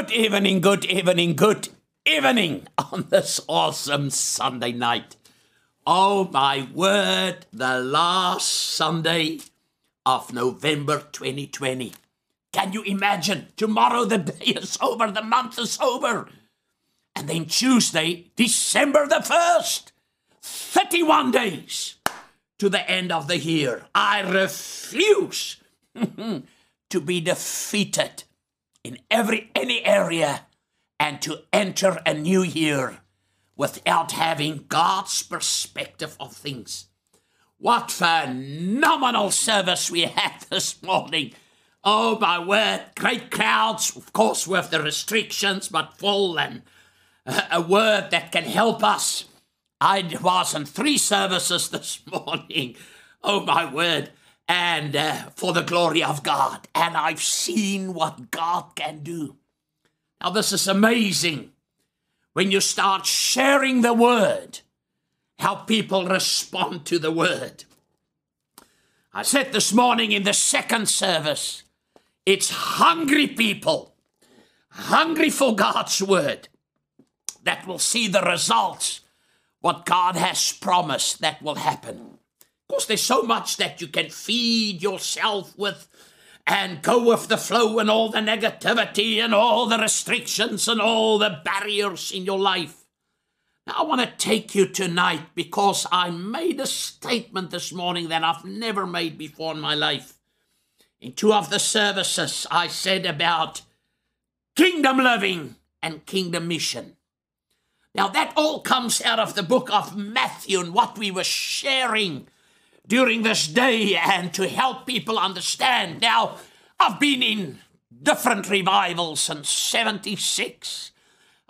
Good evening, good evening, good evening on this awesome Sunday night. Oh my word, the last Sunday of November 2020. Can you imagine? Tomorrow the day is over, the month is over. And then Tuesday, December the 1st, 31 days to the end of the year. I refuse to be defeated in every any area and to enter a new year without having God's perspective of things. What phenomenal service we had this morning. Oh my word, great crowds, of course, with the restrictions, but full and uh, a word that can help us. I was in three services this morning. Oh my word and uh, for the glory of God. And I've seen what God can do. Now, this is amazing when you start sharing the word, how people respond to the word. I said this morning in the second service, it's hungry people, hungry for God's word, that will see the results, what God has promised that will happen course, there's so much that you can feed yourself with and go with the flow and all the negativity and all the restrictions and all the barriers in your life. Now, I want to take you tonight because I made a statement this morning that I've never made before in my life. In two of the services, I said about kingdom living and kingdom mission. Now, that all comes out of the book of Matthew and what we were sharing during this day and to help people understand. Now, I've been in different revivals since 76.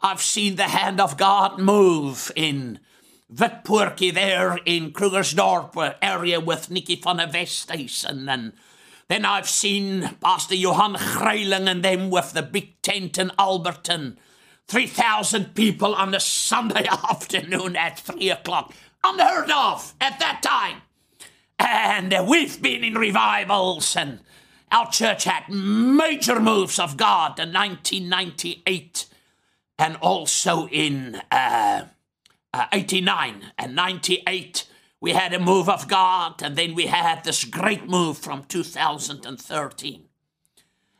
I've seen the hand of God move in Witpoortjie there in Krugersdorp area with Nikki van der Westhuizen and then I've seen Pastor Johan Greiling and them with the big tent in Alberton. 3,000 people on a Sunday afternoon at 3 o'clock. Unheard of at that time. And we've been in revivals, and our church had major moves of God in 1998 and also in uh, uh, 89 and 98. We had a move of God, and then we had this great move from 2013.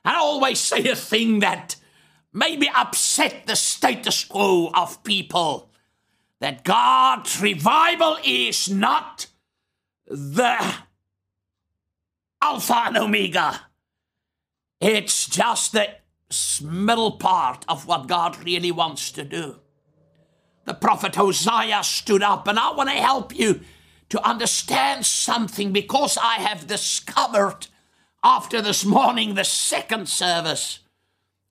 I always say a thing that maybe upset the status quo of people that God's revival is not the Alpha and Omega. It's just the middle part of what God really wants to do. The prophet Hosea stood up, and I want to help you to understand something because I have discovered after this morning, the second service.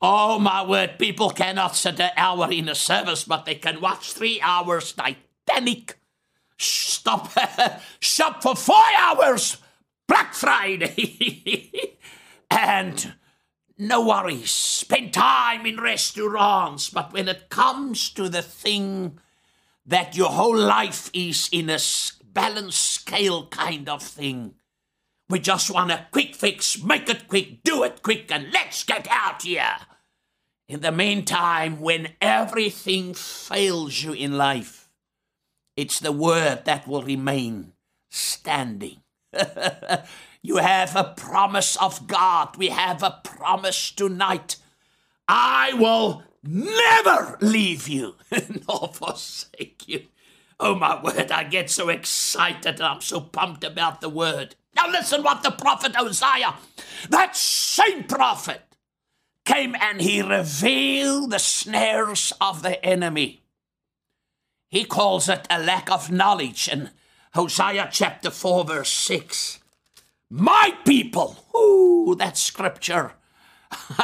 Oh my word, people cannot sit an hour in a service, but they can watch three hours Titanic stop shop for four hours Black Friday. and no worries, spend time in restaurants. But when it comes to the thing that your whole life is in a balanced scale kind of thing, we just want a quick fix, make it quick, do it quick, and let's get out here. In the meantime, when everything fails you in life, it's the word that will remain standing. you have a promise of God. We have a promise tonight. I will never leave you nor forsake you. Oh my word, I get so excited and I'm so pumped about the word. Now listen what the prophet Hosea, that same prophet, came and he revealed the snares of the enemy. He calls it a lack of knowledge in Hosea chapter 4, verse 6. My people, ooh, that scripture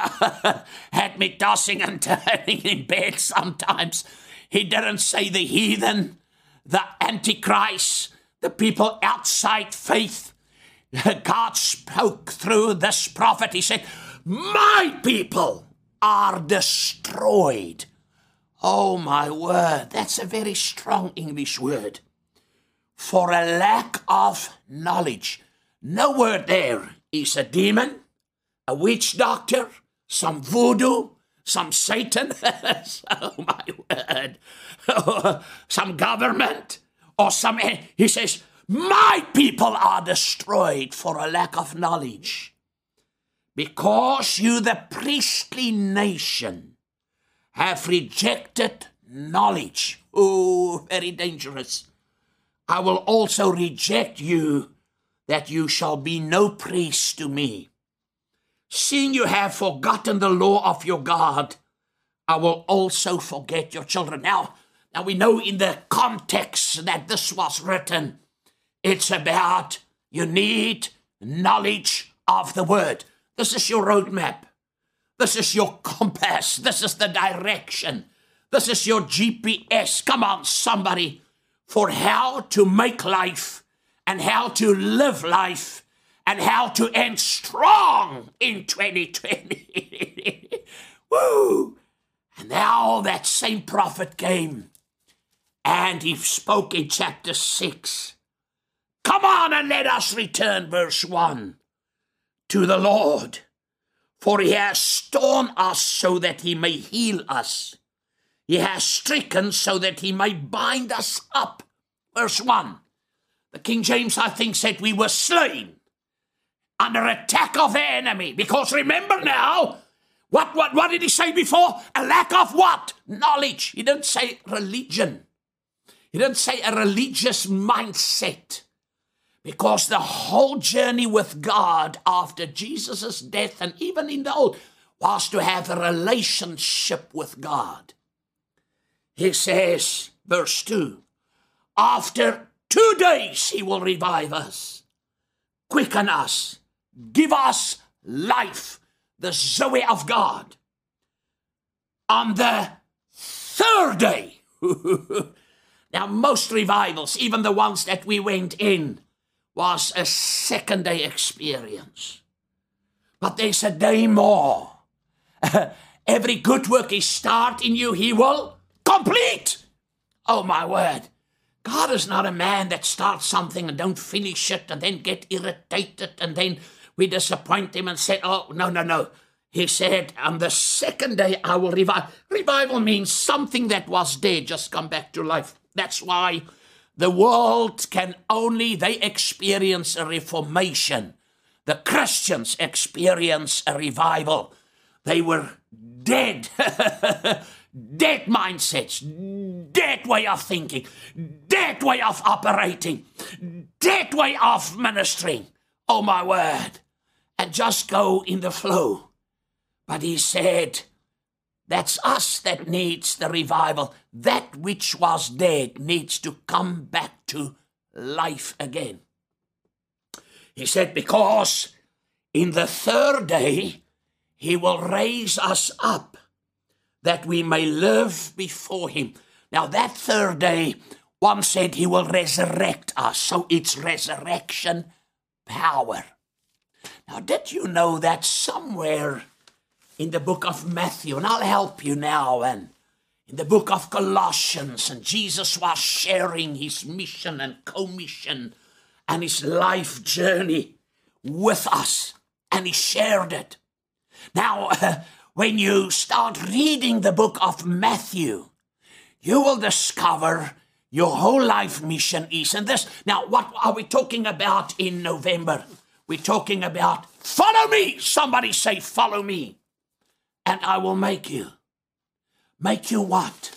had me tossing and turning in bed sometimes. He didn't say the heathen, the antichrist, the people outside faith. God spoke through this prophet. He said, My people are destroyed Oh my word, that's a very strong English word. For a lack of knowledge. No word there is a demon, a witch doctor, some voodoo, some Satan, oh my word, some government, or some. He says, My people are destroyed for a lack of knowledge. Because you, the priestly nation, have rejected knowledge. Oh, very dangerous. I will also reject you, that you shall be no priest to me. Seeing you have forgotten the law of your God, I will also forget your children. Now, now we know in the context that this was written, it's about you need knowledge of the word. This is your roadmap. This is your compass. This is the direction. This is your GPS. Come on, somebody, for how to make life and how to live life and how to end strong in 2020. Woo! And now that same prophet came and he spoke in chapter 6. Come on and let us return, verse 1, to the Lord, for he has torn us so that he may heal us. He has stricken so that he may bind us up. Verse 1. The King James, I think, said we were slain under attack of the enemy. Because remember now, what, what, what did he say before? A lack of what? Knowledge. He didn't say religion. He didn't say a religious mindset. Because the whole journey with God after Jesus' death and even in the old was to have a relationship with God. He says, verse 2 After two days he will revive us, quicken us, give us life, the Zoe of God. On the third day, now most revivals, even the ones that we went in, was a second day experience. But there's a day more. Every good work he start in you, he will complete. Oh my word. God is not a man that starts something and don't finish it and then get irritated and then we disappoint him and say, oh, no, no, no. He said, on the second day I will revive. Revival means something that was dead just come back to life. That's why the world can only, they experience a reformation. The Christians experience a revival. They were dead, dead mindsets, dead way of thinking, dead way of operating, dead way of ministering. Oh my word and just go in the flow. But he said, that's us that needs the revival. That which was dead needs to come back to life again. He said, because in the third day he will raise us up that we may live before him. Now, that third day, one said he will resurrect us. So it's resurrection power. Now, did you know that somewhere in the book of Matthew, and I'll help you now, and in the book of Colossians, and Jesus was sharing his mission and commission and his life journey with us, and he shared it. Now, uh, when you start reading the book of Matthew, you will discover your whole life mission is. And this, now, what are we talking about in November? We're talking about follow me. Somebody say, follow me. And I will make you. Make you what?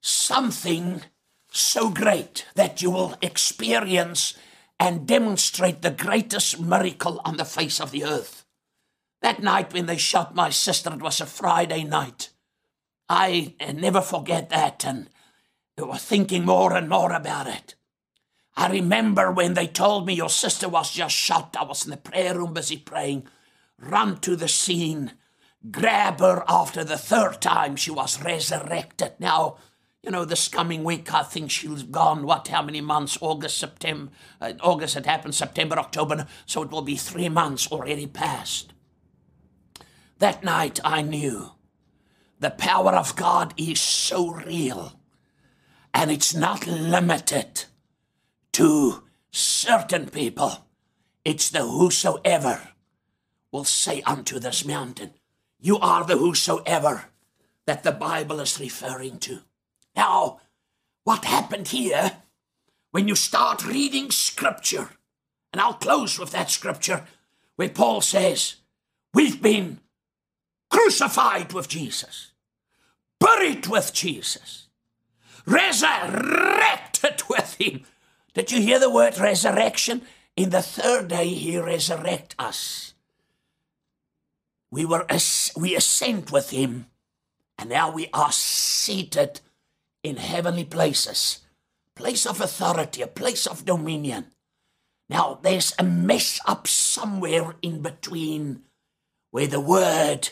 Something so great that you will experience and demonstrate the greatest miracle on the face of the earth. That night when they shot my sister, it was a Friday night. I uh, never forget that and I was thinking more and more about it. I remember when they told me your sister was just shot. I was in the prayer room busy praying. Run to the scene, grab her after the third time she was resurrected. Now, you know, this coming week, I think she's gone, what, how many months? August, September, uh, August it happened, September, October, so it will be three months already past. That night I knew the power of God is so real and it's not limited to certain people. It's the whosoever will say unto this mountain, You are the whosoever. that the Bible is referring to. Now, what happened here when you start reading scripture, and I'll close with that scripture where Paul says, We've been crucified with Jesus, buried with Jesus, resurrected with him. Did you hear the word resurrection? In the third day, he resurrect us. We were we ascend with him, and now we are seated in heavenly places, place of authority, a place of dominion. Now there's a mess up somewhere in between where the word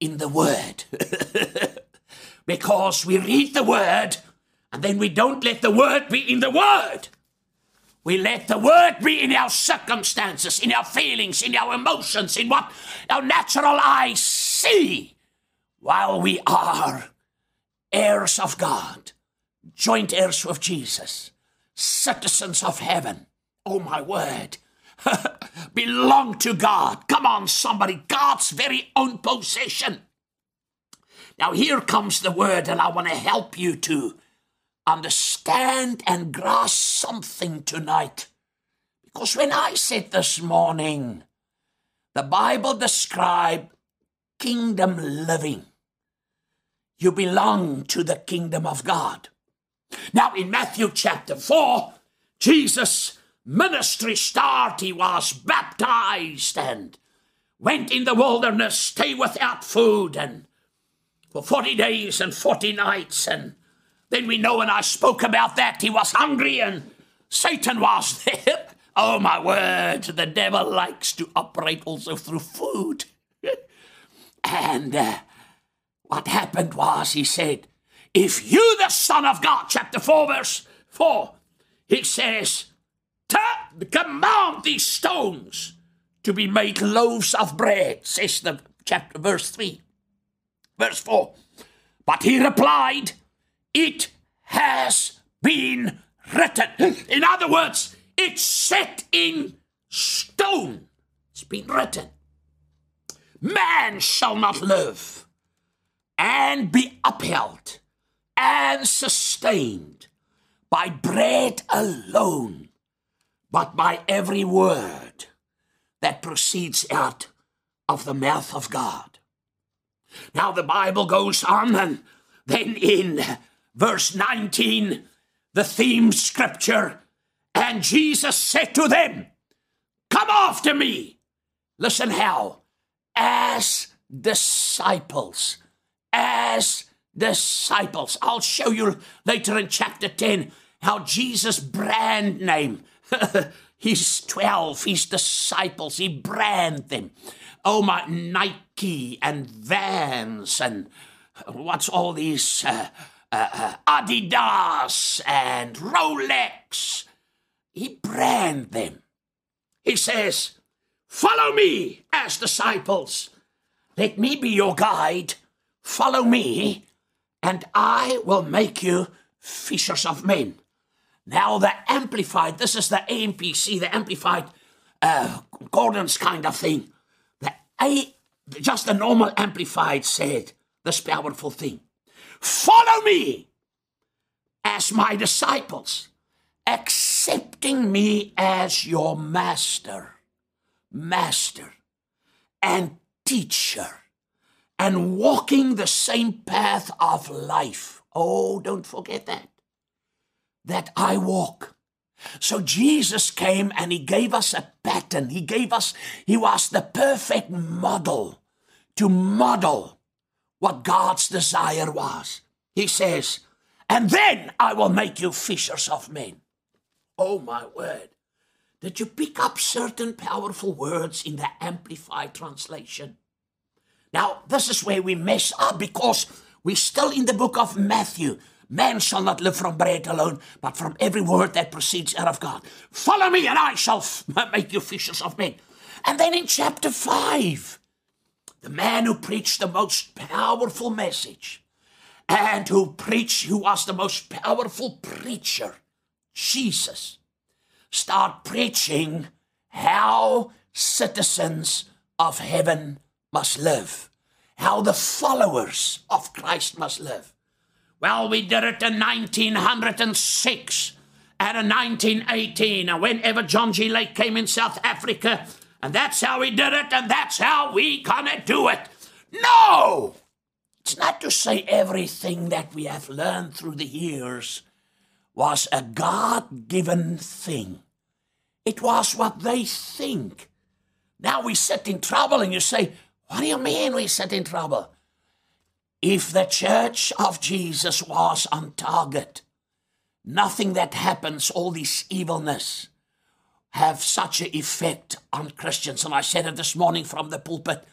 in the word. because we read the word and then we don't let the word be in the word. We let the word be in our circumstances, in our feelings, in our emotions, in what our natural eyes see, while we are heirs of God, joint heirs with Jesus, citizens of heaven. Oh, my word. belong to God. Come on, somebody. God's very own possession. Now, here comes the word, and I want to help you to understand and grasp something tonight. Because when I said this morning, the Bible described kingdom living. You belong to the kingdom of God. Now, in Matthew chapter 4, Jesus' ministry start, he was baptized and went in the wilderness, stay without food, and for 40 days and 40 nights, and then we know, and I spoke about that, he was hungry and Satan was there. Oh, my word, the devil likes to operate also through food. and uh, what happened was, he said, If you, the Son of God, chapter 4, verse 4, he says, Command these stones to be made loaves of bread, says the chapter, verse 3. Verse 4. But he replied, it has been written. In other words, it's set in stone. It's been written. Man shall not live and be upheld and sustained by bread alone, but by every word that proceeds out of the mouth of God. Now the Bible goes on, and then in verse 19, the theme scripture, and Jesus said to them, Come after me. Listen how, as disciples, as disciples. I'll show you later in chapter 10 how Jesus' brand name, his 12, his disciples, he brand them. Oh, my Nike and Vans and what's all these uh, uh, Adidas and Rolex. He brand them. He says, Follow me as disciples. Let me be your guide. Follow me, and I will make you fishers of men. Now, the Amplified, this is the AMPC, the Amplified uh, Gordon's kind of thing. The A, just the normal Amplified said this powerful thing. Follow me as my disciples, accepting me as your master, master, and teacher, and walking the same path of life. Oh, don't forget that. That I walk. So Jesus came and he gave us a pattern. He gave us, he was the perfect model to model what God's desire was. He says, and then I will make you fishers of men. Oh my word. Did you pick up certain powerful words in the Amplified translation? Now, this is where we mess up because we're still in the book of Matthew. Man shall not live from bread alone, but from every word that proceeds out of God. Follow me, and I shall make you fishers of men. And then in chapter 5, the man who preached the most powerful message and who preached, who was the most powerful preacher, Jesus, start preaching how citizens of heaven must live. how the followers of Christ must live. Well, we did it in 1906 and in 1918, and whenever John G. Lake came in South Africa, and that's how we did it, and that's how we gonna do it. No! It's not to say everything that we have learned through the years was a God given thing. It was what they think. Now we sit in trouble, and you say, What do you mean we sit in trouble? If the church of Jesus was on target, nothing that happens, all this evilness, have such an effect on Christians. And I said it this morning from the pulpit.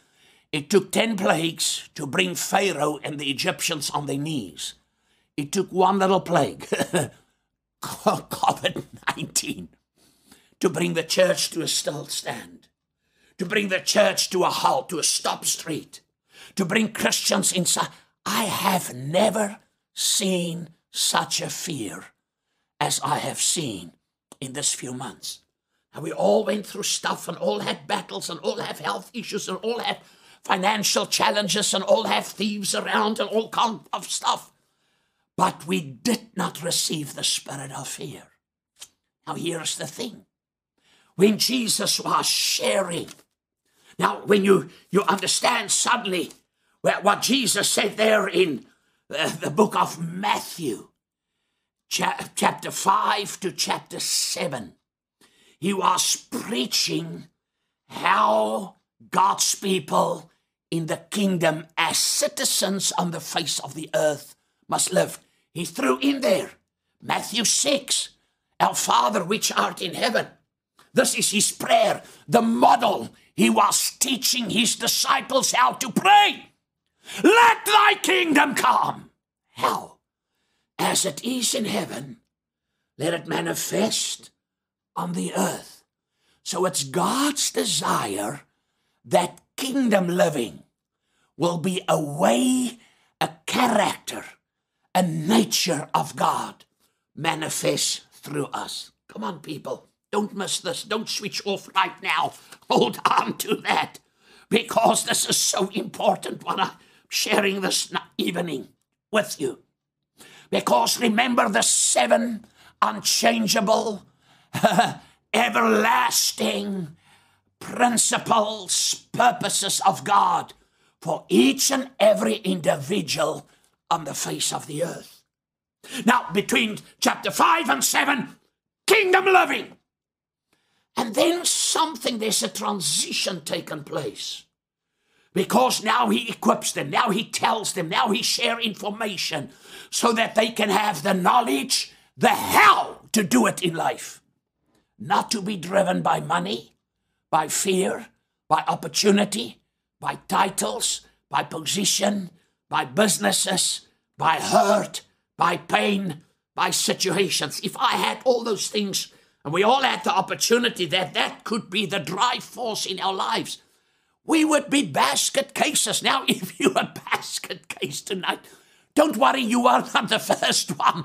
It took 10 plagues to bring Pharaoh and the Egyptians on their knees. It took one little plague, COVID 19, to bring the church to a still stand, to bring the church to a halt, to a stop street, to bring Christians inside. I have never seen such a fear as I have seen in this few months. And we all went through stuff and all had battles and all have health issues and all have financial challenges and all have thieves around and all kind of stuff. But we did not receive the spirit of fear. Now here's the thing. When Jesus was sharing, now when you, you understand suddenly what Jesus said there in uh, the book of Matthew, chapter 5 to chapter 7, he was preaching how God's people in the kingdom as citizens on the face of the earth must live. He threw in there Matthew 6, Our Father which art in heaven. This is his prayer, the model. He was teaching his disciples how to pray. Let thy kingdom come. How? As it is in heaven, let it manifest on the earth. So it's God's desire that kingdom living will be a way, a character, a nature of God manifest through us. Come on, people. Don't miss this. Don't switch off right now. Hold on to that because this is so important what I'm sharing this evening with you. Because remember the seven unchangeable everlasting principles, purposes of God for each and every individual on the face of the earth. Now, between chapter 5 and 7, kingdom living. And then something, there's a transition taken place. Because now he equips them, now he tells them, now he share information so that they can have the knowledge the how to do it in life. Not to be driven by money, by fear, by opportunity, by titles, by position, by businesses, by hurt, by pain, by situations. If I had all those things and we all had the opportunity that that could be the drive force in our lives, we would be basket cases. Now, if you're a basket case tonight, don't worry, you are not the first one.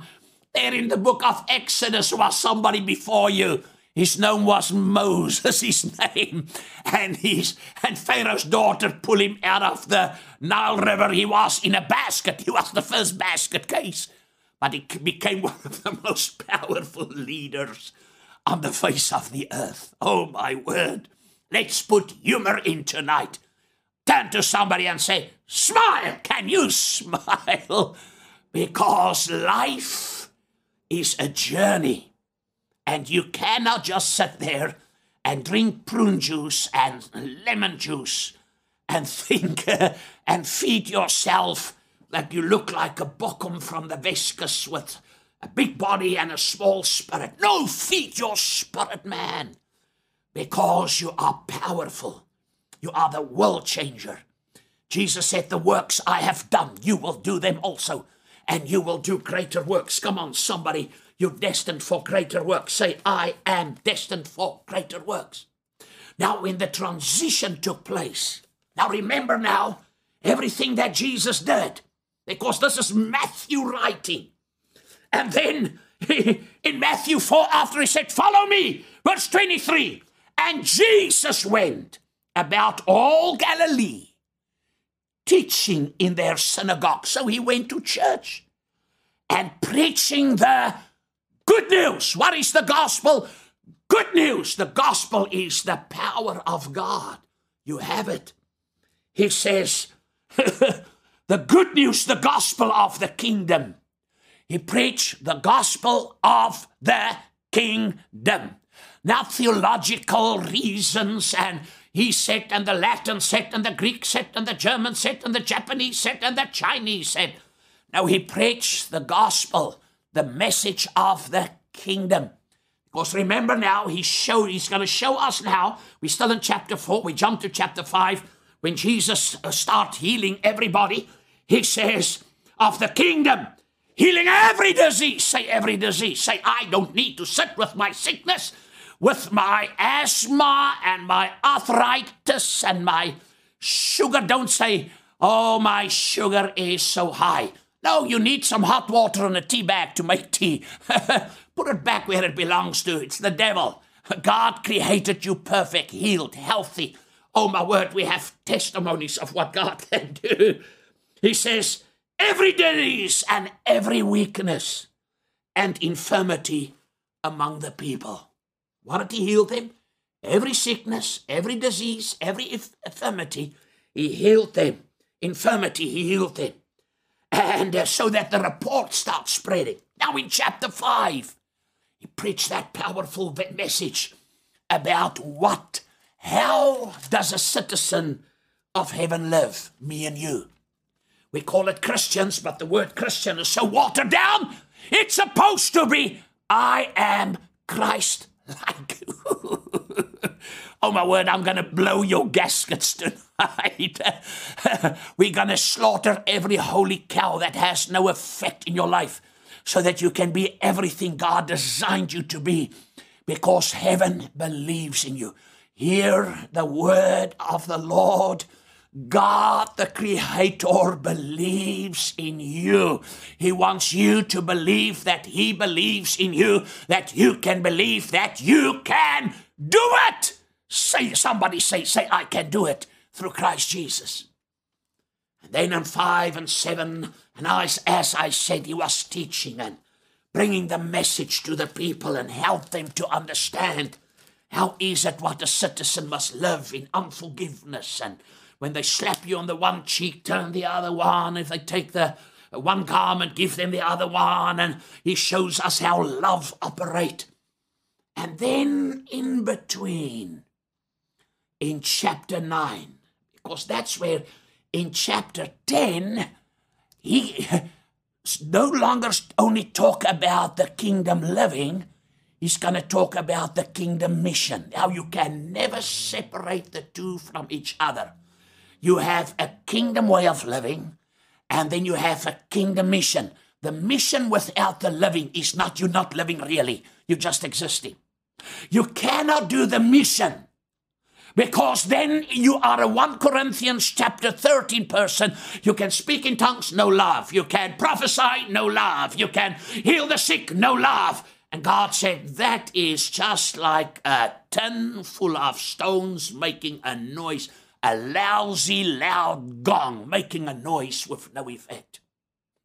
There in the book of Exodus was somebody before you. His name was Moses, his name. And he's and Pharaoh's daughter pulled him out of the Nile River. He was in a basket. He was the first basket case. But he became one of the most powerful leaders on the face of the earth. Oh my word. Let's put humor in tonight. Turn to somebody and say, Smile! Can you smile? Because life is a journey. And you cannot just sit there and drink prune juice and lemon juice and think uh, and feed yourself like you look like a bokkum from the Weskus with a big body and a small spirit. No, feed your spirit, man, because you are powerful. You are the world changer. Jesus said, The works I have done, you will do them also and you will do greater works. Come on, somebody, you're destined for greater works. Say, I am destined for greater works. Now, when the transition took place, now remember now everything that Jesus did, because this is Matthew writing. And then in Matthew 4, after he said, Follow me, verse 23, and Jesus went about all Galilee teaching in their synagogue. So he went to church and preaching the good news. What is the gospel? Good news. The gospel is the power of God. You have it. He says, the good news, the gospel of the kingdom. He preached the gospel of the kingdom. Not theological reasons and he said, and the Latin said, and the Greek said, and the German said, and the Japanese said, and the Chinese said. Now he preached the gospel, the message of the kingdom. Because remember now, he showed, he's going to show us now. We're still in chapter 4. We jump to chapter 5. When Jesus uh, start healing everybody, he says, of the kingdom, healing every disease. Say every disease. Say, I don't need to sit with my sickness, with my asthma and my arthritis and my sugar. Don't say, oh, my sugar is so high. No, you need some hot water and a tea bag to make tea. Put it back where it belongs to. It's the devil. God created you perfect, healed, healthy. Oh, my word, we have testimonies of what God can do. He says, every disease and every weakness and infirmity among the people. What did he heal them? Every sickness, every disease, every infirmity, he healed them. Infirmity, he healed them and uh, so that the report starts spreading. Now, in chapter 5, he preached that powerful message about what, how does a citizen of heaven live, me and you. We call it Christians, but the word Christian is so watered down. It's supposed to be, I am Christ like. oh my word, I'm going to blow your gaskets tonight. We're going to slaughter every holy cow that has no effect in your life so that you can be everything God designed you to be because heaven believes in you. Hear the word of the Lord. God, the Creator, believes in you. He wants you to believe that He believes in you, that you can believe that you can do it. Say, somebody say, say, I can do it through Christ Jesus. And then in five and seven, and as, as I said, he was teaching and bringing the message to the people and help them to understand how is it what a citizen must live in unforgiveness and when they slap you on the one cheek, turn the other one. If they take the one garment, give them the other one. And he shows us how love operate. And then in between, in chapter 9, because that's where in chapter 10, he no longer only talk about the kingdom living, he's going to talk about the kingdom mission. How you can never separate the two from each other. You have a kingdom way of living, and then you have a kingdom mission. The mission without the living is not you not living really, you're just existing. You cannot do the mission because then you are a 1 Corinthians chapter 13 person. You can speak in tongues, no love. You can prophesy, no love. You can heal the sick, no love. And God said, That is just like a tin full of stones making a noise a lousy, loud gong making a noise with no effect.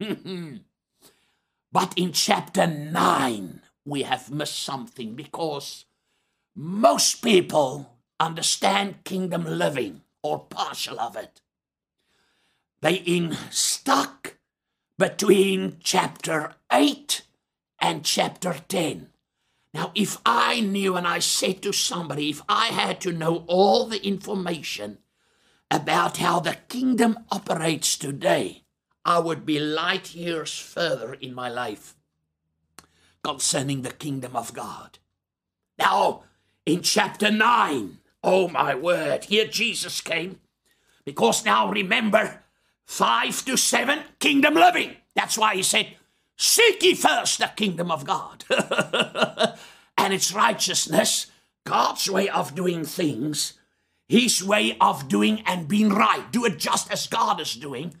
but in chapter 9, we have missed something because most people understand kingdom living or partial of it. They in stuck between chapter 8 and chapter 10. Now, if I knew and I said to somebody, if I had to know all the information about how the kingdom operates today, I would be light years further in my life concerning the kingdom of God. Now, in chapter 9, oh my word, here Jesus came. Because now remember, 5 to 7, kingdom living. That's why he said, Seek ye first the kingdom of God and its righteousness, God's way of doing things his way of doing and being right. Do it just as God is doing.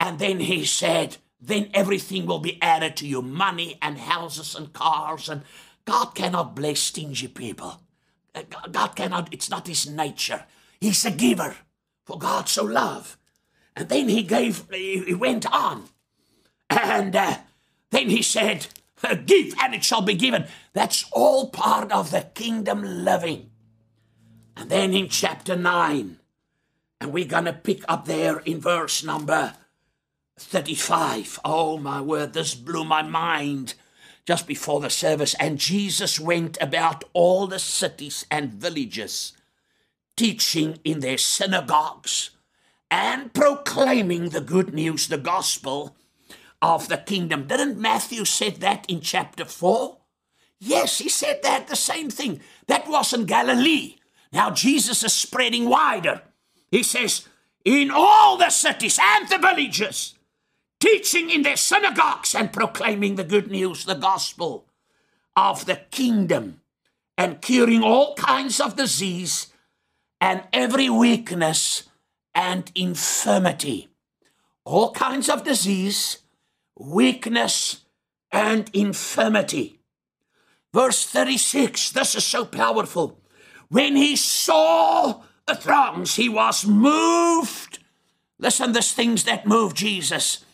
And then he said, then everything will be added to you money and houses and cars. And God cannot bless stingy people. Uh, God cannot, it's not his nature. He's a giver. For God so loved And then he gave, he went on. And uh, then he said, Give and it shall be given. That's all part of the kingdom living. And then in chapter 9, and we're going to pick up there in verse number 35. Oh, my word, this blew my mind just before the service. And Jesus went about all the cities and villages, teaching in their synagogues and proclaiming the good news, the gospel of the kingdom. Didn't Matthew said that in chapter 4? Yes, he said that the same thing. That was in Galilee. Now Jesus is spreading wider. He says, in all the cities and the villages, teaching in their synagogues and proclaiming the good news, the gospel of the kingdom, and curing all kinds of disease and every weakness and infirmity. All kinds of disease, weakness, and infirmity. Verse 36, this is so powerful. When he saw the throngs, he was moved. Listen, there's things that move Jesus.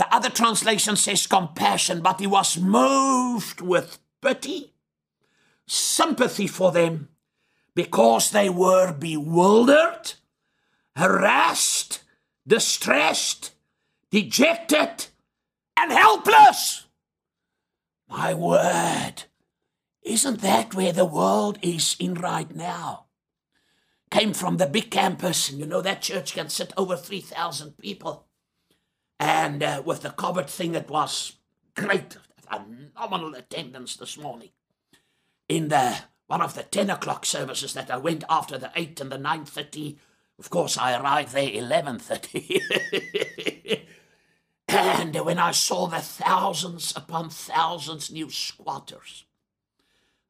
The other translation says compassion, but he was moved with pity, sympathy for them, because they were bewildered, harassed, distressed, dejected, and helpless. My word, isn't that where the world is in right now? Came from the big campus, and you know that church can sit over 3,000 people. And uh, with the COVID thing, it was great, phenomenal attendance this morning. In the one of the 10 o'clock services that I went after the 8 and the 9.30, of course, I arrived there 11.30. and when I saw the thousands upon thousands new squatters,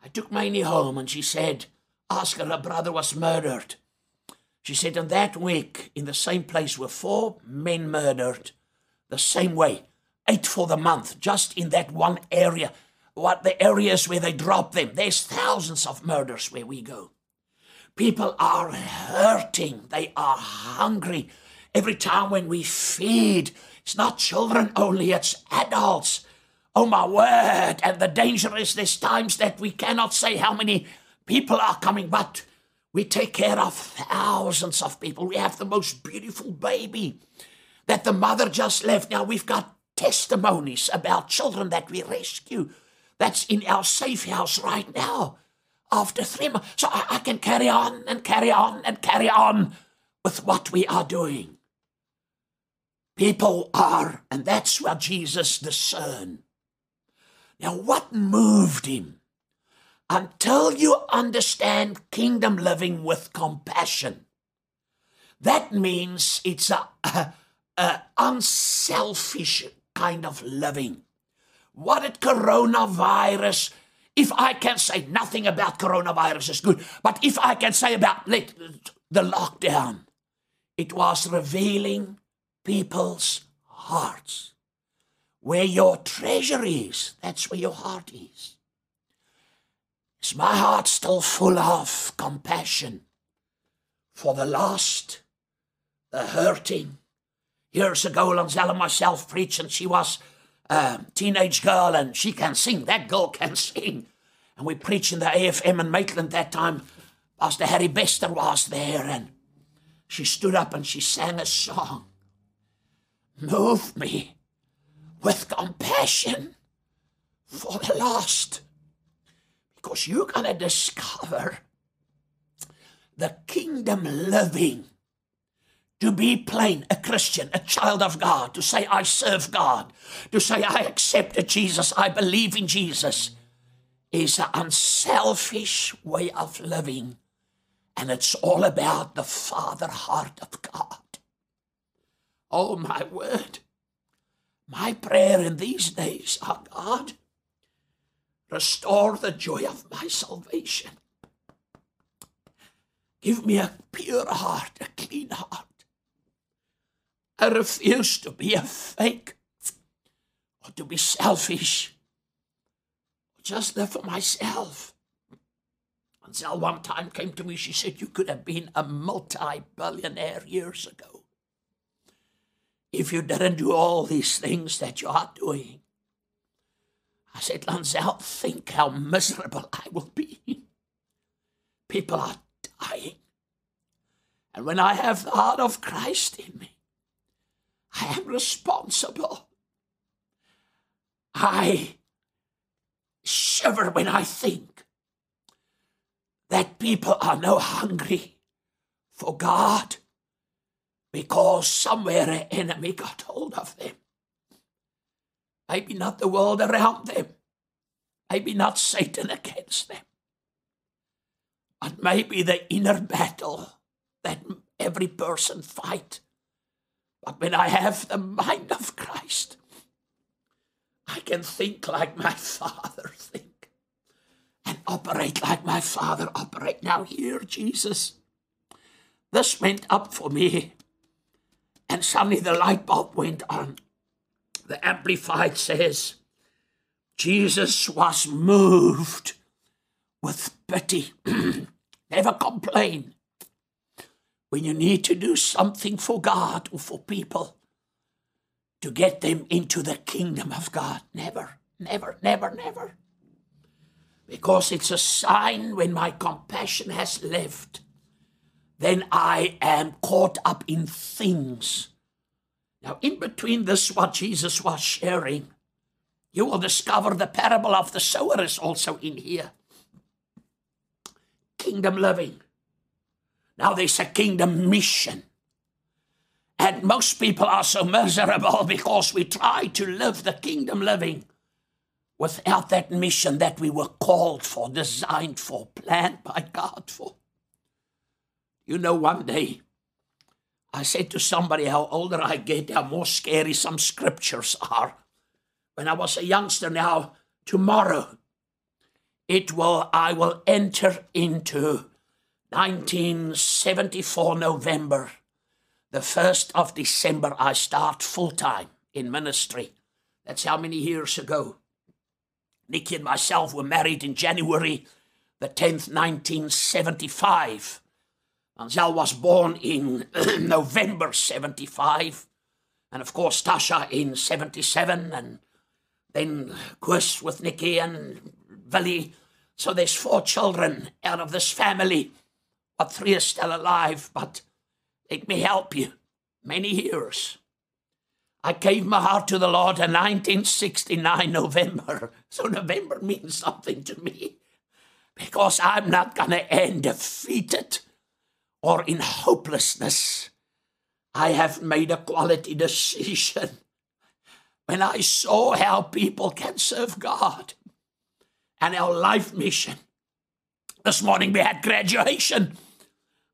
I took Mamie home and she said, Oscar, her, her brother was murdered. She said, in that week, in the same place, were four men murdered the same way. Eight for the month, just in that one area. What the areas where they drop them. There's thousands of murders where we go. People are hurting. They are hungry. Every time when we feed, it's not children only, it's adults. Oh my word. And the danger is there's times that we cannot say how many people are coming, but we take care of thousands of people. We have the most beautiful baby that the mother just left. Now we've got testimonies about children that we rescue. That's in our safe house right now. After three months. So I, I can carry on and carry on and carry on with what we are doing. People are, and that's what Jesus discerned. Now, what moved him? Until you understand kingdom living with compassion, that means it's a, a, uh, unselfish kind of living. What did coronavirus, if I can say nothing about coronavirus is good, but if I can say about let, the lockdown, it was revealing people's hearts. Where your treasure is, that's where your heart is. Is my heart still full of compassion for the lost, the hurting, years ago, Lanzella myself preached, and she was a teenage girl, and she can sing. That girl can sing. And we preached in the AFM in Maitland that time. Pastor Harry Bester was there, and she stood up and she sang a song. Move me with compassion for the lost. Because you're going to discover the kingdom living to be plain a Christian, a child of God, to say, I serve God, to say, I accept Jesus, I believe in Jesus, is an unselfish way of living. And it's all about the Father heart of God. Oh, my word. My prayer in these days, oh God, restore the joy of my salvation. Give me a pure heart, a clean heart I refuse to be a fake or to be selfish just live for myself. Zell one time came to me, she said, You could have been a multi billionaire years ago. if you didn't do all these things that you are doing. I said, Lancel, think how miserable I will be. People are dying. And when I have the heart of Christ in me, I am responsible. I shiver when I think that people are no hungry for God because somewhere an enemy got hold of them. Maybe not the world around them, maybe not Satan against them, but maybe the inner battle that every person fight. But when I have the mind of Christ, I can think like my Father think and operate like my Father operate. Now here, Jesus, this went up for me, and suddenly the light bulb went on. The Amplified says, Jesus was moved with pity. Never complain. When you need to do something for God or for people to get them into the kingdom of God, never, never, never, never. Because it's a sign when my compassion has left, then I am caught up in things. Now, in between this, what Jesus was sharing, you will discover the parable of the sower is also in here kingdom living. Now there's a kingdom mission. And most people are so miserable because we try to live the kingdom living without that mission that we were called for, designed for, planned by God for. You know, one day I said to somebody how older I get, how more scary some scriptures are. When I was a youngster, now tomorrow it will I will enter into 1974 November. The 1st of December I start full time in ministry. That's how many years ago. Nikki and myself were married in January the 10th, 1975. Ansel was born in November 75. And of course, Tasha in 77. And then Chris with Nikki and Billy so there's four children out of this family, but three are still alive. But let me help you. Many years. I gave my heart to the Lord in 1969 November. So November means something to me because I'm not going to end defeated or in hopelessness. I have made a quality decision when I saw how people can serve God and our life mission. This morning we had graduation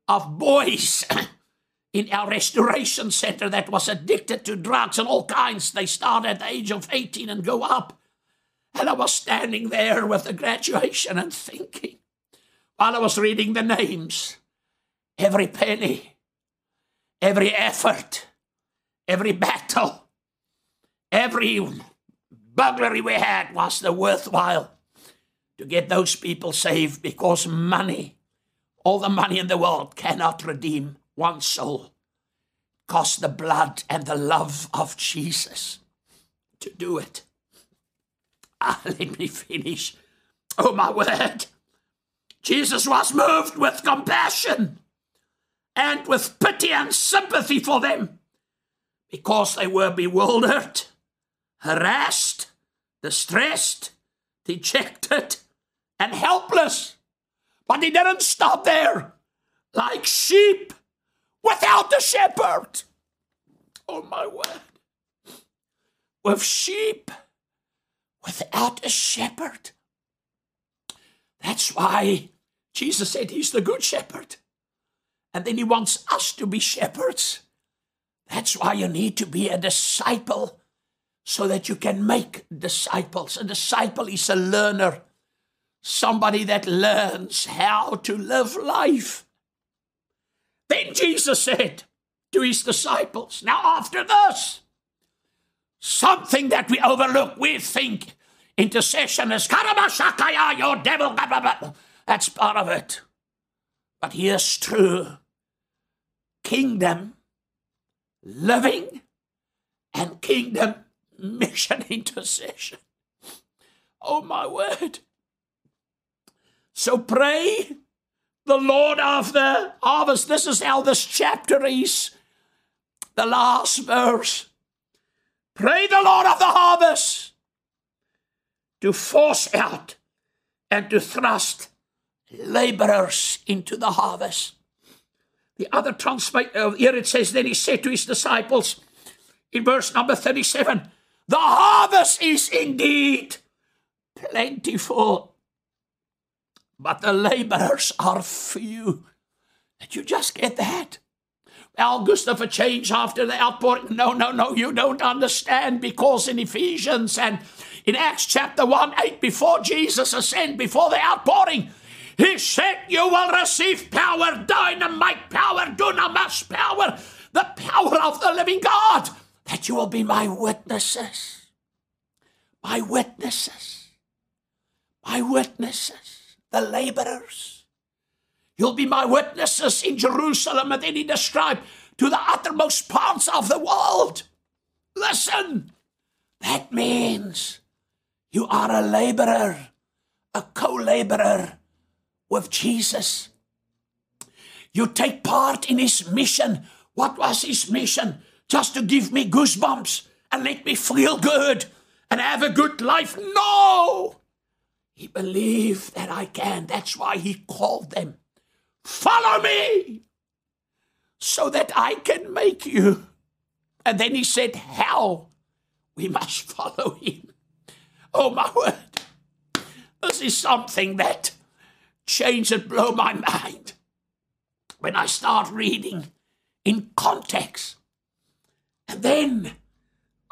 of boys in our restoration center that was addicted to drugs and all kinds. They start at the age of 18 and go up. And I was standing there with the graduation and thinking, while I was reading the names, every penny, every effort, every battle, every burglary we had was the worthwhile to get those people saved because money, all the money in the world, cannot redeem one soul. Cost the blood and the love of Jesus to do it. Ah, let me finish. Oh, my word. Jesus was moved with compassion and with pity and sympathy for them because they were bewildered, harassed, distressed, dejected, and helpless. But he didn't stop there. Like sheep without the shepherd. Oh my word. With sheep without a shepherd. That's why Jesus said he's the good shepherd. And then he wants us to be shepherds. That's why you need to be a disciple so that you can make disciples. A disciple is a learner somebody that learns how to live life. Then Jesus said to his disciples, Now, after this, something that we overlook, we think intercession is Karabashakaya, your devil, that's part of it. But here's true kingdom living and kingdom mission intercession. Oh, my word. So pray the Lord of the harvest. This is how this chapter is. The last verse. Pray the Lord of the harvest to force out and to thrust laborers into the harvest. The other translation, here it says, Then he said to his disciples in verse number 37 The harvest is indeed plentiful, but the laborers are few. Did you just get that? Al Gustav a change after the outpouring. No, no, no, you don't understand because in Ephesians and in Acts chapter 1 8, before Jesus ascended, before the outpouring, he said, You will receive power, dynamite power, dunamis power, the power of the living God, that you will be my witnesses. My witnesses. My witnesses. The laborers. You'll be my witnesses in Jerusalem. And then he described to the uttermost parts of the world. Listen, that means you are a laborer, a co laborer with Jesus. You take part in his mission. What was his mission? Just to give me goosebumps and let me feel good and have a good life? No! He believed that I can. That's why he called them. Follow me so that I can make you. And then he said, How? We must follow him. Oh, my word. This is something that change that blow my mind when I start reading in context. And then,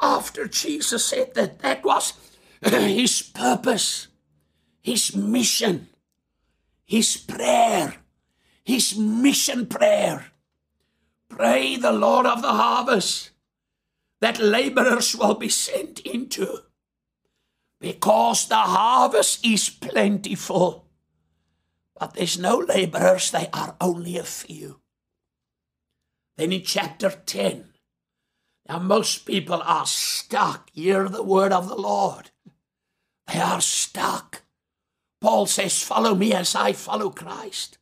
after Jesus said that that was his purpose, his mission, his prayer, his mission prayer. Pray the Lord of the harvest that laborers will be sent into, because the harvest is plentiful but there's no laborers, they are only a few. Then in chapter 10, now most people are stuck. Hear the word of the Lord. They are stuck. Paul says, Follow me as I follow Christ.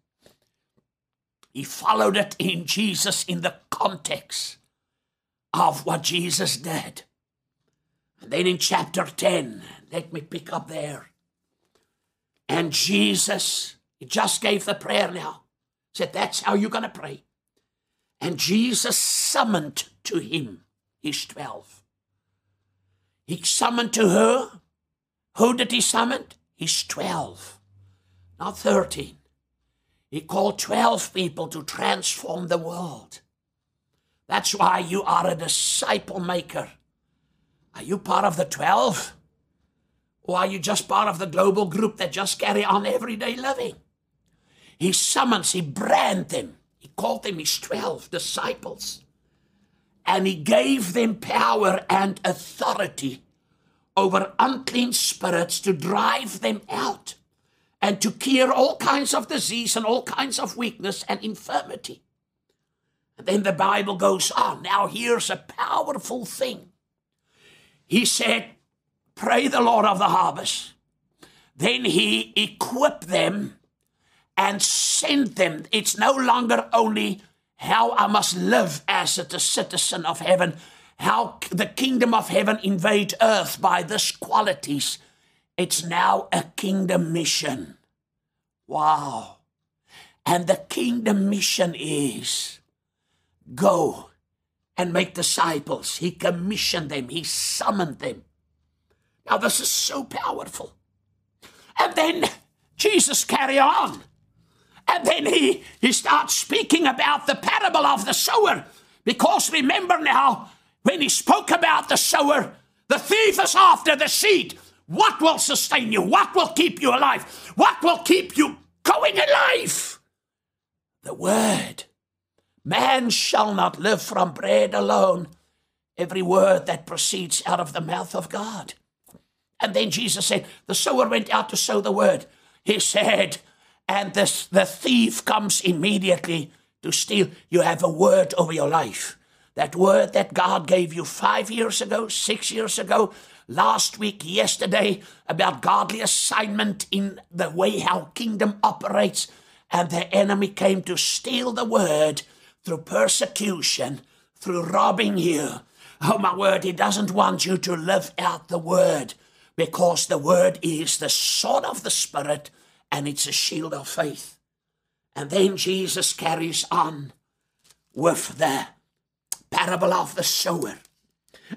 He followed it in Jesus in the context of what Jesus did. And then in chapter 10, let me pick up there. And Jesus he just gave the prayer now. Said, That's how you're going to pray. And Jesus summoned to him his 12. He summoned to her. Who did he summon? His 12, not 13. He called 12 people to transform the world. That's why you are a disciple maker. Are you part of the 12? Or are you just part of the global group that just carry on everyday living? He summons, he branded them. He called them his 12 disciples. And he gave them power and authority over unclean spirits to drive them out and to cure all kinds of disease and all kinds of weakness and infirmity. And then the Bible goes on. Now, here's a powerful thing. He said, Pray the Lord of the harvest. Then he equipped them and sent them. It's no longer only how I must live as a citizen of heaven, how the kingdom of heaven invade earth by these qualities. It's now a kingdom mission. Wow. And the kingdom mission is go and make disciples. He commissioned them, he summoned them. Now, this is so powerful. And then Jesus carry on. And then he, he starts speaking about the parable of the sower. Because remember now, when he spoke about the sower, the thief is after the seed. What will sustain you? What will keep you alive? What will keep you going alive? The word. Man shall not live from bread alone, every word that proceeds out of the mouth of God. And then Jesus said, The sower went out to sow the word. He said, and the, the thief comes immediately to steal. You have a word over your life. That word that God gave you five years ago, six years ago, last week, yesterday, about godly assignment in the way how kingdom operates, and the enemy came to steal the word through persecution, through robbing you. Oh, my word, he doesn't want you to live out the word because the word is the sword of the Spirit and it's a shield of faith. And then Jesus carries on with the parable of the sower.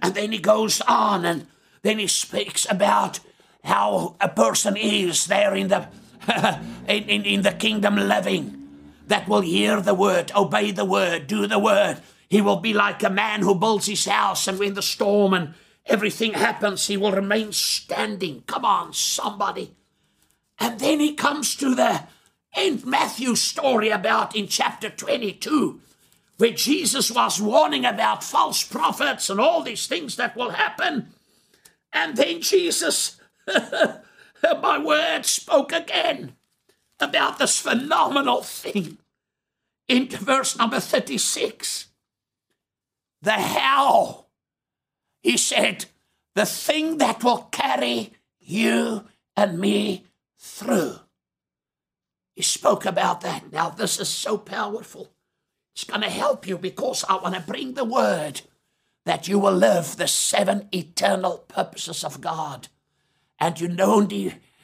And then he goes on and then he speaks about how a person is there in the in, in, in the kingdom living that will hear the word, obey the word, do the word. He will be like a man who builds his house, and when the storm and everything happens, he will remain standing. Come on, somebody. And then he comes to the end Matthew story about in chapter 22, where Jesus was warning about false prophets and all these things that will happen. And then Jesus, my word, spoke again about this phenomenal thing in verse number 36. The how. He said, the thing that will carry you and me through. He spoke about that. Now, this is so powerful. It's going to help you because I want to bring the word that you will live the seven eternal purposes of God. And you don't,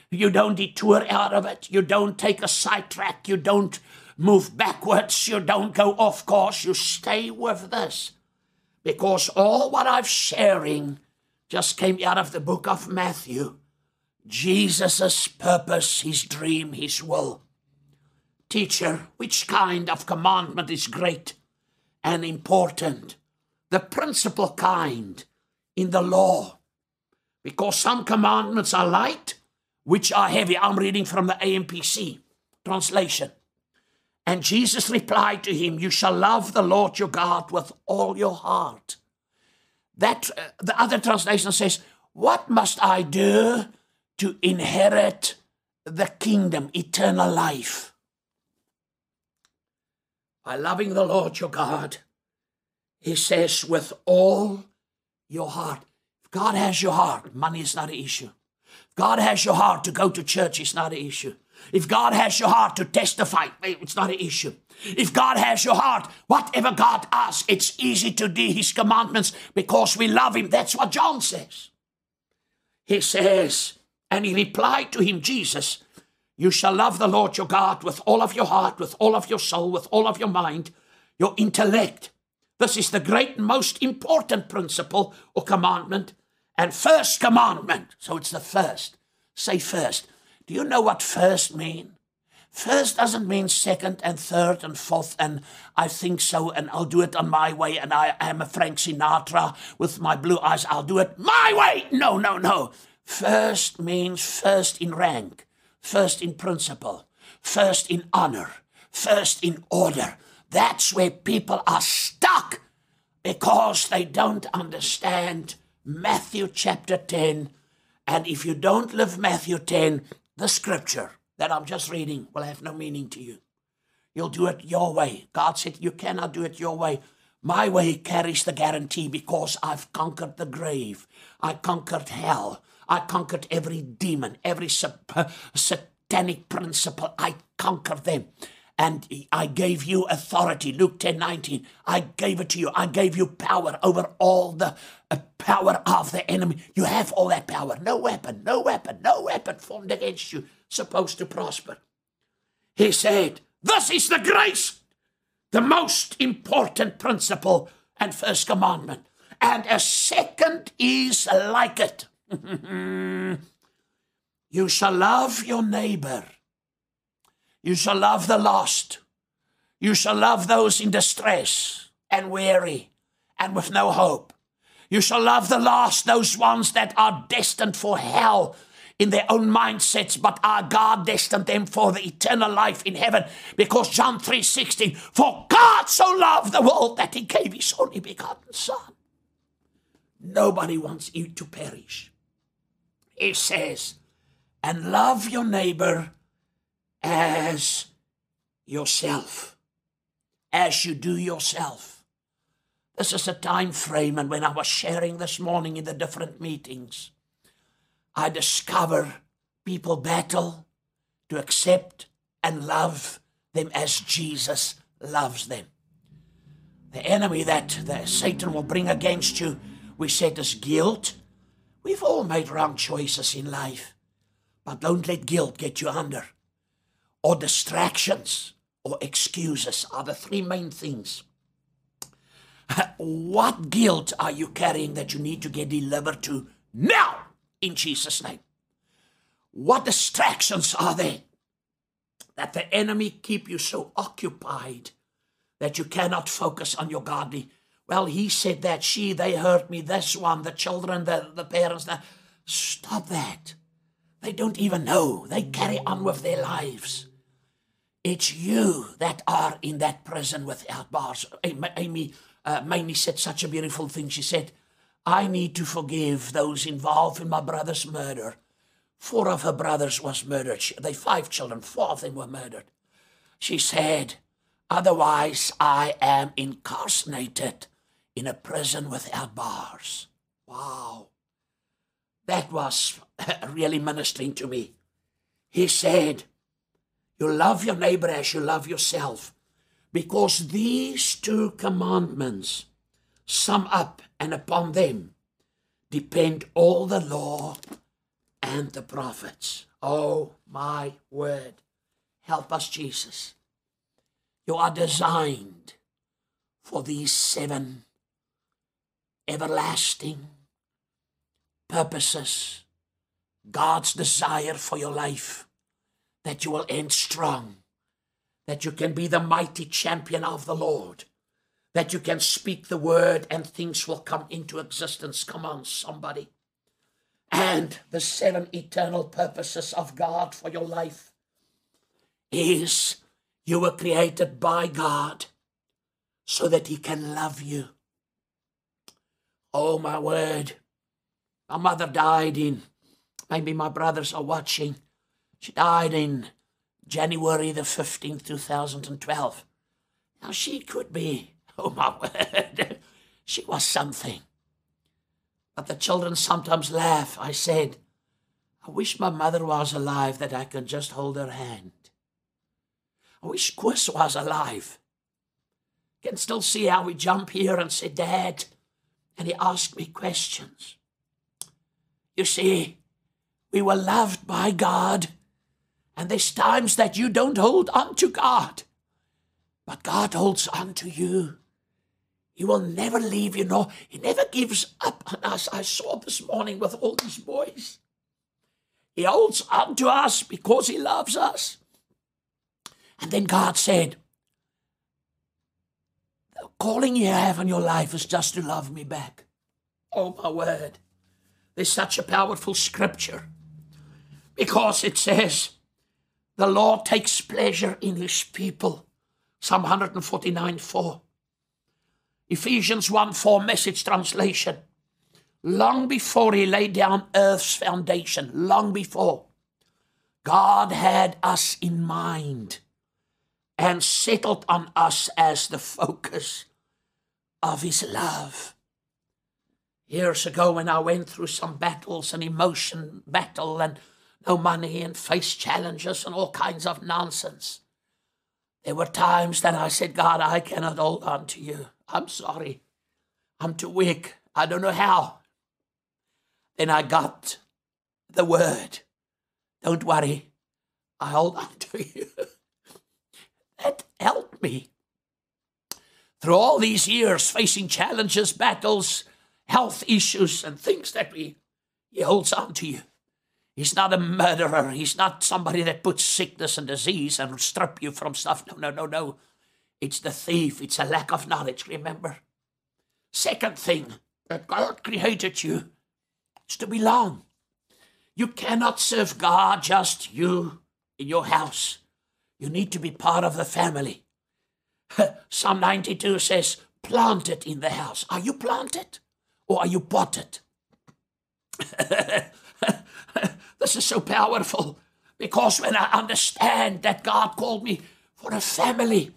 you don't detour out of it. You don't take a sidetrack. You don't move backwards. You don't go off course. You stay with this. Because all what I'm sharing just came out of the book of Matthew. Jesus' purpose, his dream, his will. Teacher, which kind of commandment is great and important? The principal kind in the law. Because some commandments are light which are heavy. I'm reading from the AMPC translation. And Jesus replied to him, You shall love the Lord your God with all your heart. That uh, the other translation says, What must I do to inherit the kingdom, eternal life? By loving the Lord your God, he says, with all your heart. If God has your heart, money is not an issue. God has your heart to go to church, it's not an issue. If God has your heart to testify, it's not an issue. If God has your heart, whatever God asks, it's easy to do His commandments because we love Him. That's what John says. He says, and he replied to him, Jesus, You shall love the Lord your God with all of your heart, with all of your soul, with all of your mind, your intellect. This is the great, most important principle or commandment and first commandment. So it's the first. Say first. Do you know what first mean? First doesn't mean second and third and fourth and I think so and I'll do it on my way and I am a Frank Sinatra with my blue eyes. I'll do it my way. No, no, no. First means first in rank, first in principle, first in honor, first in order. That's where people are stuck because they don't understand Matthew chapter 10. And if you don't live Matthew 10, the scripture that I'm just reading will have no meaning to you. You'll do it your way. God said, You cannot do it your way. My way carries the guarantee because I've conquered the grave. I conquered hell. I conquered every demon, every satanic principle. I conquered them and I gave you authority. Luke 10 19. I gave it to you. I gave you power over all the uh, power of the enemy. You have all that power. No weapon, no weapon, no weapon formed against you supposed to prosper. He said, This is the grace, the most important principle and first commandment. And a second is like it. you shall love your neighbor you shall love the lost. You shall love those in distress and weary and with no hope. You shall love the lost, those ones that are destined for hell in their own mindsets, but our God destined them for the eternal life in heaven. Because John 3:16, for God so loved the world that he gave his only begotten Son. Nobody wants you to perish. He says, and love your neighbor as yourself, as you do yourself. This is a time frame, and when I was sharing this morning in the different meetings, I discover people battle to accept and love them as Jesus loves them. The enemy that, that Satan will bring against you, we said is guilt. We've all made wrong choices in life, but don't let guilt get you under. Or distractions or excuses are the three main things. What guilt are you carrying that you need to get delivered to now in Jesus' name? What distractions are there that the enemy keep you so occupied that you cannot focus on your godly. Well, he said that, she, they hurt me, this one, the children, the, the parents. The... Stop that. They don't even know. They carry on with their lives. It's you that are in that prison without bars. Amy uh, Mamie said such a beautiful thing. She said, I need to forgive those involved in my brother's murder. Four of her brothers was murdered. She, they five children, four of them were murdered. She said, Otherwise, I am incarcerated in a prison without bars. Wow. That was really ministering to me. He said, You love your neighbor as you love yourself, because these two commandments sum up, and upon them depend all the law and the prophets. Oh, my word. Help us, Jesus. You are designed for these seven everlasting purposes. God's desire for your life that you will end strong, that you can be the mighty champion of the Lord, that you can speak the word and things will come into existence. Come on, somebody. And the seven eternal purposes of God for your life is you were created by God so that He can love you. Oh, my word. My mother died in, maybe my brothers are watching. She died in January the 15th, 2012. Now, she could be, oh, my word, she was something. But the children sometimes laugh. I said, I wish my mother was alive that I could just hold her hand. I wish Chris was alive. Can still see how we jump here and say, Dad, and he asked me questions. You see, we were loved by God, and there's times that you don't hold on to God, but God holds on to you. He will never leave you, nor He never gives up on us. I saw this morning with all these boys. He holds on to us because He loves us. And then God said, The calling you have in your life is just to love me back. Oh, my word. There's such a powerful scripture because it says, The Lord takes pleasure in his people. Psalm 149 4. Ephesians 1 4 message translation. Long before he laid down earth's foundation, long before, God had us in mind and settled on us as the focus of his love. Years ago, when I went through some battles and emotion battle and no money and face challenges and all kinds of nonsense, there were times that I said, God, I cannot hold on to you. I'm sorry. I'm too weak. I don't know how. Then I got the word. Don't worry. I hold on to you. that helped me. Through all these years, facing challenges, battles, health issues, and things that we, he holds on to you. He's not a murderer. He's not somebody that puts sickness and disease and strip you from stuff. No, no, no, no. It's the thief. It's a lack of knowledge, remember? Second thing that God created you is to belong. You cannot serve God just you in your house. You need to be part of the family. Psalm 92 says, planted in the house. Are you planted or are you potted? this is so powerful because when I understand that God called me for a family,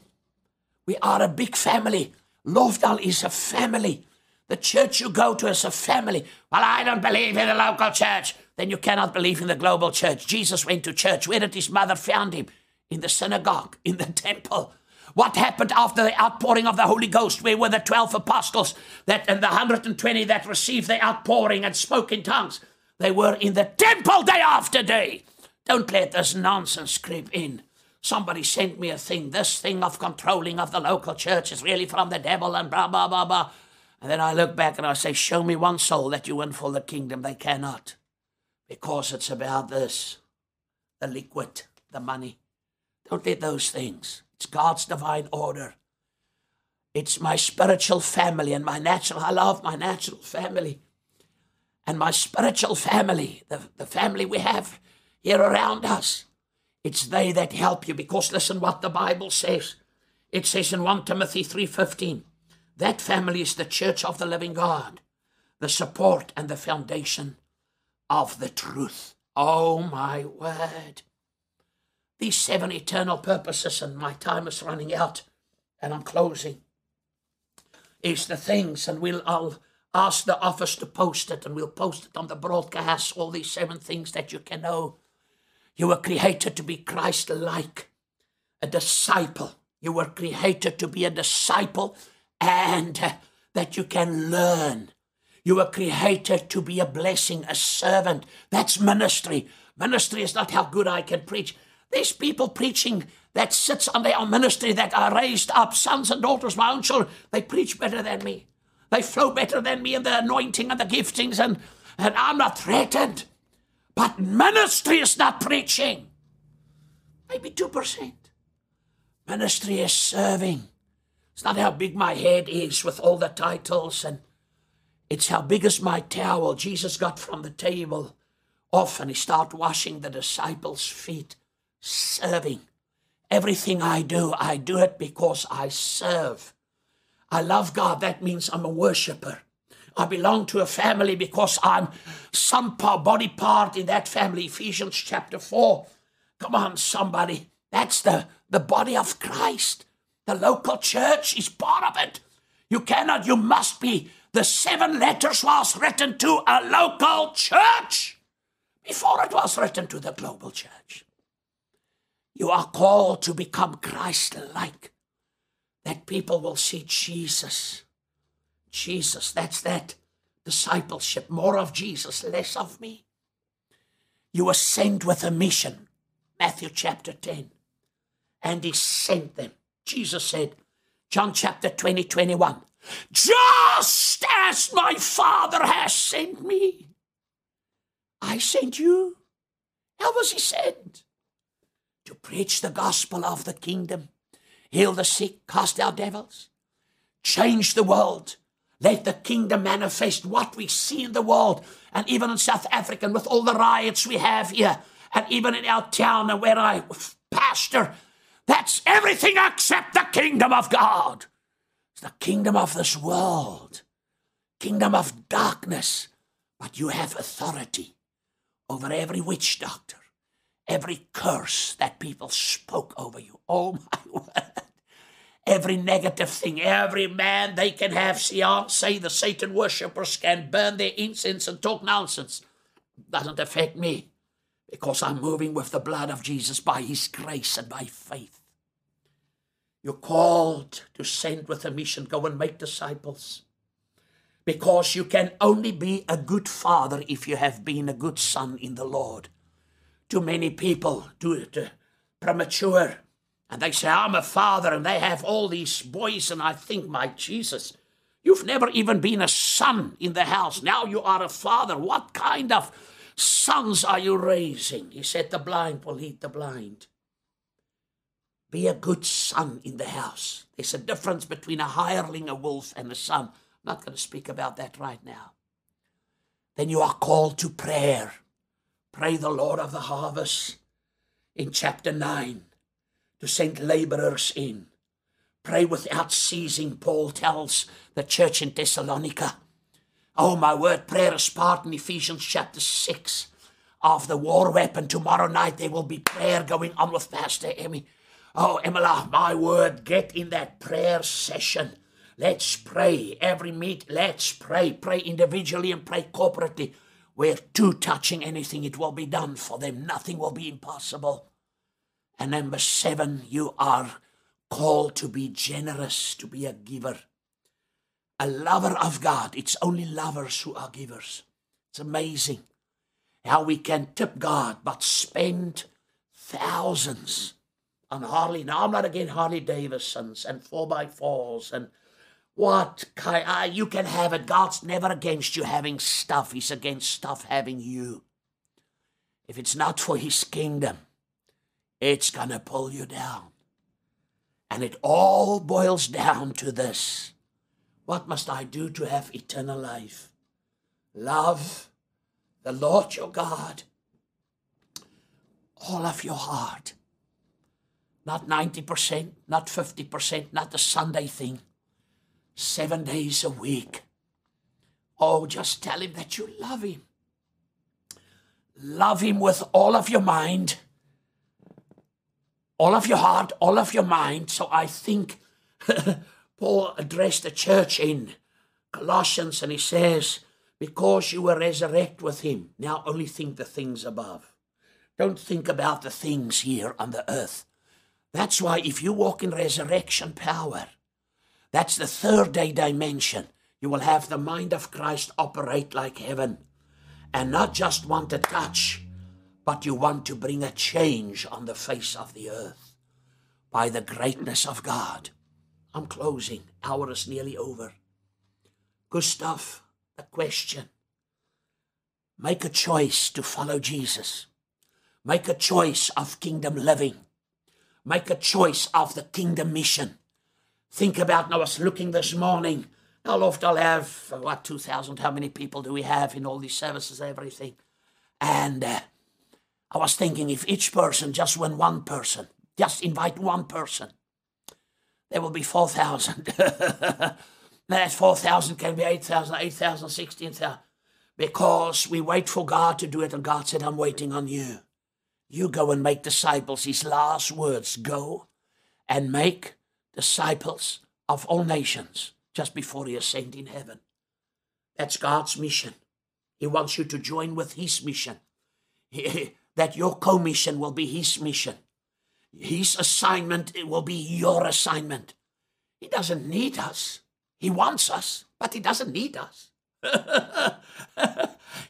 we are a big family. Lofdal is a family. The church you go to is a family. Well, I don't believe in the local church. Then you cannot believe in the global church. Jesus went to church. Where did his mother found him? In the synagogue, in the temple. What happened after the outpouring of the Holy Ghost? Where were the 12 apostles that and the 120 that received the outpouring and spoke in tongues? They were in the temple day after day. Don't let this nonsense creep in. Somebody sent me a thing. This thing of controlling of the local church is really from the devil and blah, blah, blah, blah. And then I look back and I say, Show me one soul that you win for the kingdom. They cannot. Because it's about this the liquid, the money. Don't let those things. It's God's divine order. It's my spiritual family and my natural. I love my natural family and my spiritual family, the, the family we have here around us. It's they that help you because listen what the Bible says. It says in 1 Timothy 3:15, that family is the church of the living God, the support and the foundation of the truth. Oh my word. These seven eternal purposes, and my time is running out, and I'm closing, is the things, and we'll I'll ask the office to post it, and we'll post it on the broadcast, all these seven things that you can know. You were created to be Christ like, a disciple. You were created to be a disciple and uh, that you can learn. You were created to be a blessing, a servant. That's ministry. Ministry is not how good I can preach. There's people preaching that sits on their ministry that are raised up, sons and daughters, my own children. They preach better than me. They flow better than me in the anointing and the giftings, and, and I'm not threatened. But ministry is not preaching. Maybe 2%. Ministry is serving. It's not how big my head is with all the titles, and it's how big is my towel. Jesus got from the table off and he started washing the disciples' feet, serving. Everything I do, I do it because I serve. I love God. That means I'm a worshiper. I belong to a family because I'm some body part in that family. Ephesians chapter 4. Come on, somebody. That's the, the body of Christ. The local church is part of it. You cannot, you must be. The seven letters was written to a local church before it was written to the global church. You are called to become Christ like, that people will see Jesus Jesus, that's that discipleship. More of Jesus, less of me. You were sent with a mission. Matthew chapter 10. And he sent them. Jesus said, John chapter 20, 21, just as my Father has sent me, I sent you. How was he sent? To preach the gospel of the kingdom, heal the sick, cast out devils, change the world, let the kingdom manifest what we see in the world, and even in South Africa, and with all the riots we have here, and even in our town and where I pastor. That's everything except the kingdom of God. It's the kingdom of this world, kingdom of darkness. But you have authority over every witch doctor, every curse that people spoke over you. Oh my word every negative thing. Every man they can have say the Satan worshippers can burn their incense and talk nonsense. Doesn't affect me because I'm moving with the blood of Jesus by his grace and by faith. You're called to send with a mission, go and make disciples. Because you can only be a good father if you have been a good son in the Lord. Too many people do uh, premature and they say, I'm a father, and they have all these boys, and I think, my Jesus, you've never even been a son in the house. Now you are a father. What kind of sons are you raising? He said, The blind will lead the blind. Be a good son in the house. There's a difference between a hireling, a wolf, and a son. I'm not going to speak about that right now. Then you are called to prayer. Pray the Lord of the harvest in chapter 9 to send laborers in. Pray without ceasing, Paul tells the church in Thessalonica. Oh, my word, prayer is part in Ephesians chapter 6 of the war weapon. Tomorrow night there will be prayer going on with Pastor Emmy. Oh, Emila, my word, get in that prayer session. Let's pray every meet. Let's pray. Pray individually and pray corporately. Where two touching anything, it will be done for them. Nothing will be impossible. And number seven, you are called to be generous, to be a giver. A lover of God. It's only lovers who are givers. It's amazing how we can tip God but spend thousands on Harley. Now, I'm not against Harley Davidsons and 4x4s and what kind. Uh, you can have it. God's never against you having stuff, He's against stuff having you. If it's not for His kingdom, it's going to pull you down. And it all boils down to this What must I do to have eternal life? Love the Lord your God, all of your heart. Not 90%, not 50%, not the Sunday thing. Seven days a week. Oh, just tell him that you love him. Love him with all of your mind, all of your heart, all of your mind. So I think Paul addressed the church in Colossians and he says, because you were resurrected with him, now only think the things above. Don't think about the things here on the earth. That's why if you walk in resurrection power, that's the third day dimension. You will have the mind of Christ operate like heaven and not just want to touch, but you want to bring a change on the face of the earth by the greatness of God. I'm closing. Hour is nearly over. Gustav, a question. Make a choice to follow Jesus. Make a choice of kingdom living. Make a choice of the kingdom mission. Think about, I was looking this morning. How often I'll have, what, 2,000? How many people do we have in all these services, everything? And uh, I was thinking if each person just win one person, just invite one person, there will be 4,000. That 4,000 can be 8,000, 8,000, 16,000. Because we wait for God to do it, and God said, I'm waiting on you. You go and make disciples. His last words go and make disciples of all nations just before he ascended in heaven. That's God's mission. He wants you to join with his mission. that your commission will be his mission. His assignment will be your assignment. He doesn't need us. He wants us, but he doesn't need us.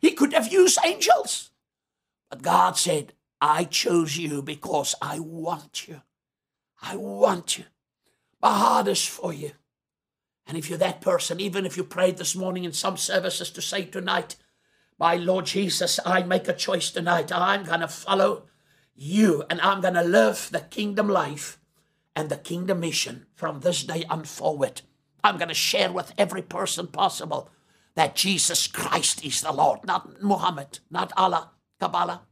he could have used angels. But God said, I chose you because I want you. I want you. My heart is for you. And if you're that person, even if you prayed this morning in some services to say tonight, my Lord Jesus, I make a choice tonight. I'm going to follow you and I'm going to live the kingdom life and the kingdom mission from this day on forward. I'm going to share with every person possible that Jesus Christ is the Lord, not Muhammad, not Allah, Kabbalah,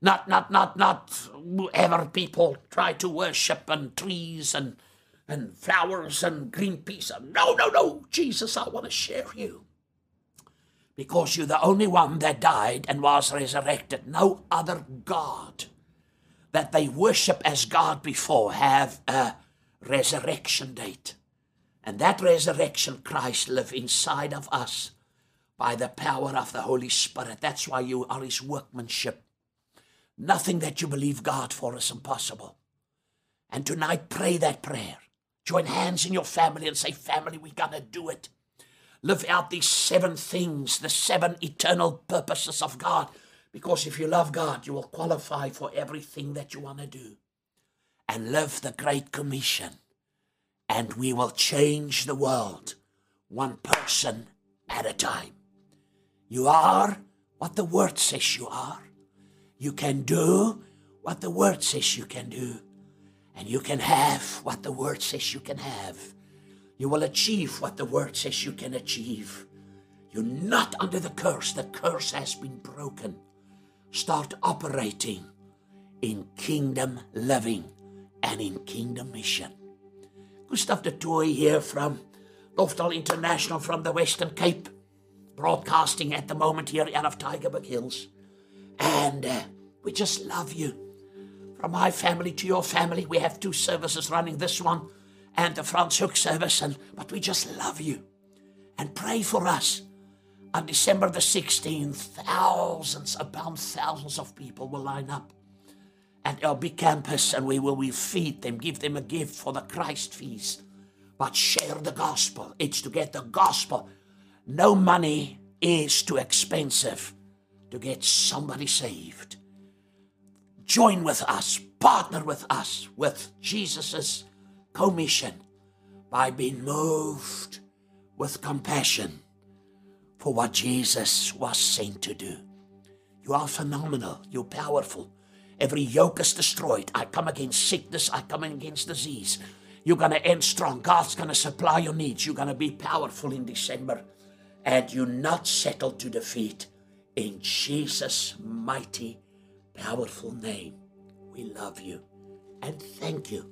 not not not not whoever people try to worship and trees and and flowers and green peas. No, no, no, Jesus, I want to share you. Because you're the only one that died and was resurrected. No other God that they worship as God before have a resurrection date. And that resurrection Christ live inside of us by the power of the Holy Spirit. That's why you are his workmanship. Nothing that you believe God for is impossible. And tonight, pray that prayer. Join hands in your family and say, Family, we're going to do it. Live out these seven things, the seven eternal purposes of God. Because if you love God, you will qualify for everything that you want to do. And live the Great Commission and we will change the world one person at a time. You are what the Word says you are. You can do what the Word says you can do. And you can have what the Word says you can have. You will achieve what the Word says you can achieve. You're not under the curse. The curse has been broken. Start operating in kingdom living and in kingdom mission. Gustav du Toit here from Lofdal International from the Western Cape, broadcasting at the moment here out of Tygerberg Hills. And uh, we just love you. From my family to your family, we have two services running this one and the Franschhoek service, and but we just love you and pray for us. On December the 16th, thousands upon thousands of people will line up at big campus and we will we feed them, give them a gift for the Christ feast. But share the gospel. It's to get the gospel. No money is too expensive to get somebody saved. Join with us, partner with us, with Jesus' commission by being moved with compassion for what Jesus was sent to do. You are phenomenal. You're powerful. Every yoke is destroyed. I come against sickness. I come against disease. You're going to end strong. God's going to supply your needs. You're going to be powerful in December. And you're not settled to defeat. In Jesus' mighty, powerful name, we love you. And thank you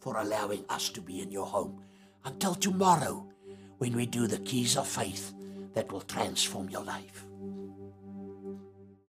for allowing us to be in your home. Until tomorrow, when we do the keys of faith that will transform your life.